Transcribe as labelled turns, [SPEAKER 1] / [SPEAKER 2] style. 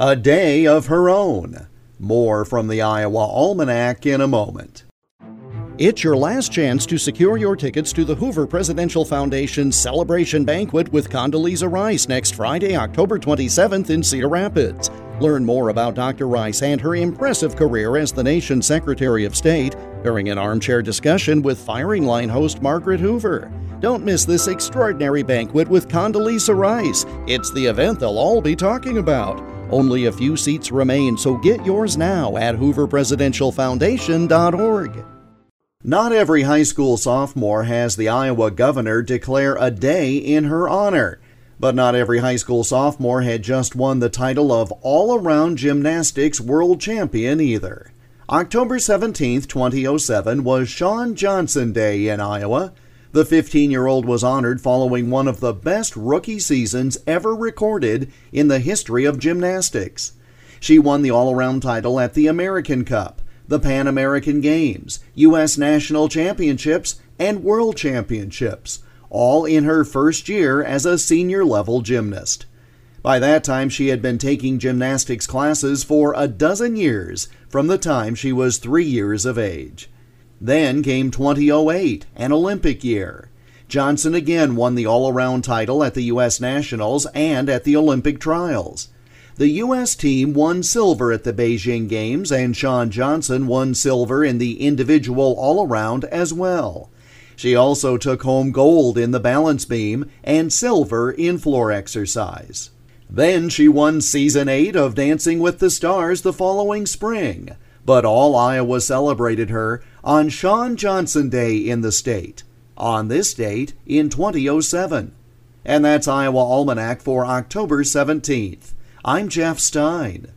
[SPEAKER 1] a day of her own. More from the Iowa Almanac in a moment.
[SPEAKER 2] It's your last chance to secure your tickets to the Hoover Presidential Foundation Celebration Banquet with Condoleezza Rice next Friday, October 27th in Cedar Rapids. Learn more about Dr. Rice and her impressive career as the nation's Secretary of State during an armchair discussion with firing line host Margaret Hoover. Don't miss this extraordinary banquet with Condoleezza Rice. It's the event they'll all be talking about. Only a few seats remain, so get yours now at hooverpresidentialfoundation.org.
[SPEAKER 1] Not every high school sophomore has the Iowa governor declare a day in her honor. But not every high school sophomore had just won the title of All Around Gymnastics World Champion either. October 17, 2007 was Shawn Johnson Day in Iowa. The 15 year old was honored following one of the best rookie seasons ever recorded in the history of gymnastics. She won the all around title at the American Cup the Pan American Games, U.S. National Championships, and World Championships, all in her first year as a senior level gymnast. By that time, she had been taking gymnastics classes for a dozen years from the time she was three years of age. Then came 2008, an Olympic year. Johnson again won the all around title at the U.S. Nationals and at the Olympic trials. The U.S. team won silver at the Beijing Games, and Shawn Johnson won silver in the individual all around as well. She also took home gold in the balance beam and silver in floor exercise. Then she won season 8 of Dancing with the Stars the following spring. But all Iowa celebrated her on Shawn Johnson Day in the state, on this date in 2007. And that's Iowa Almanac for October 17th. I'm Jeff Stein.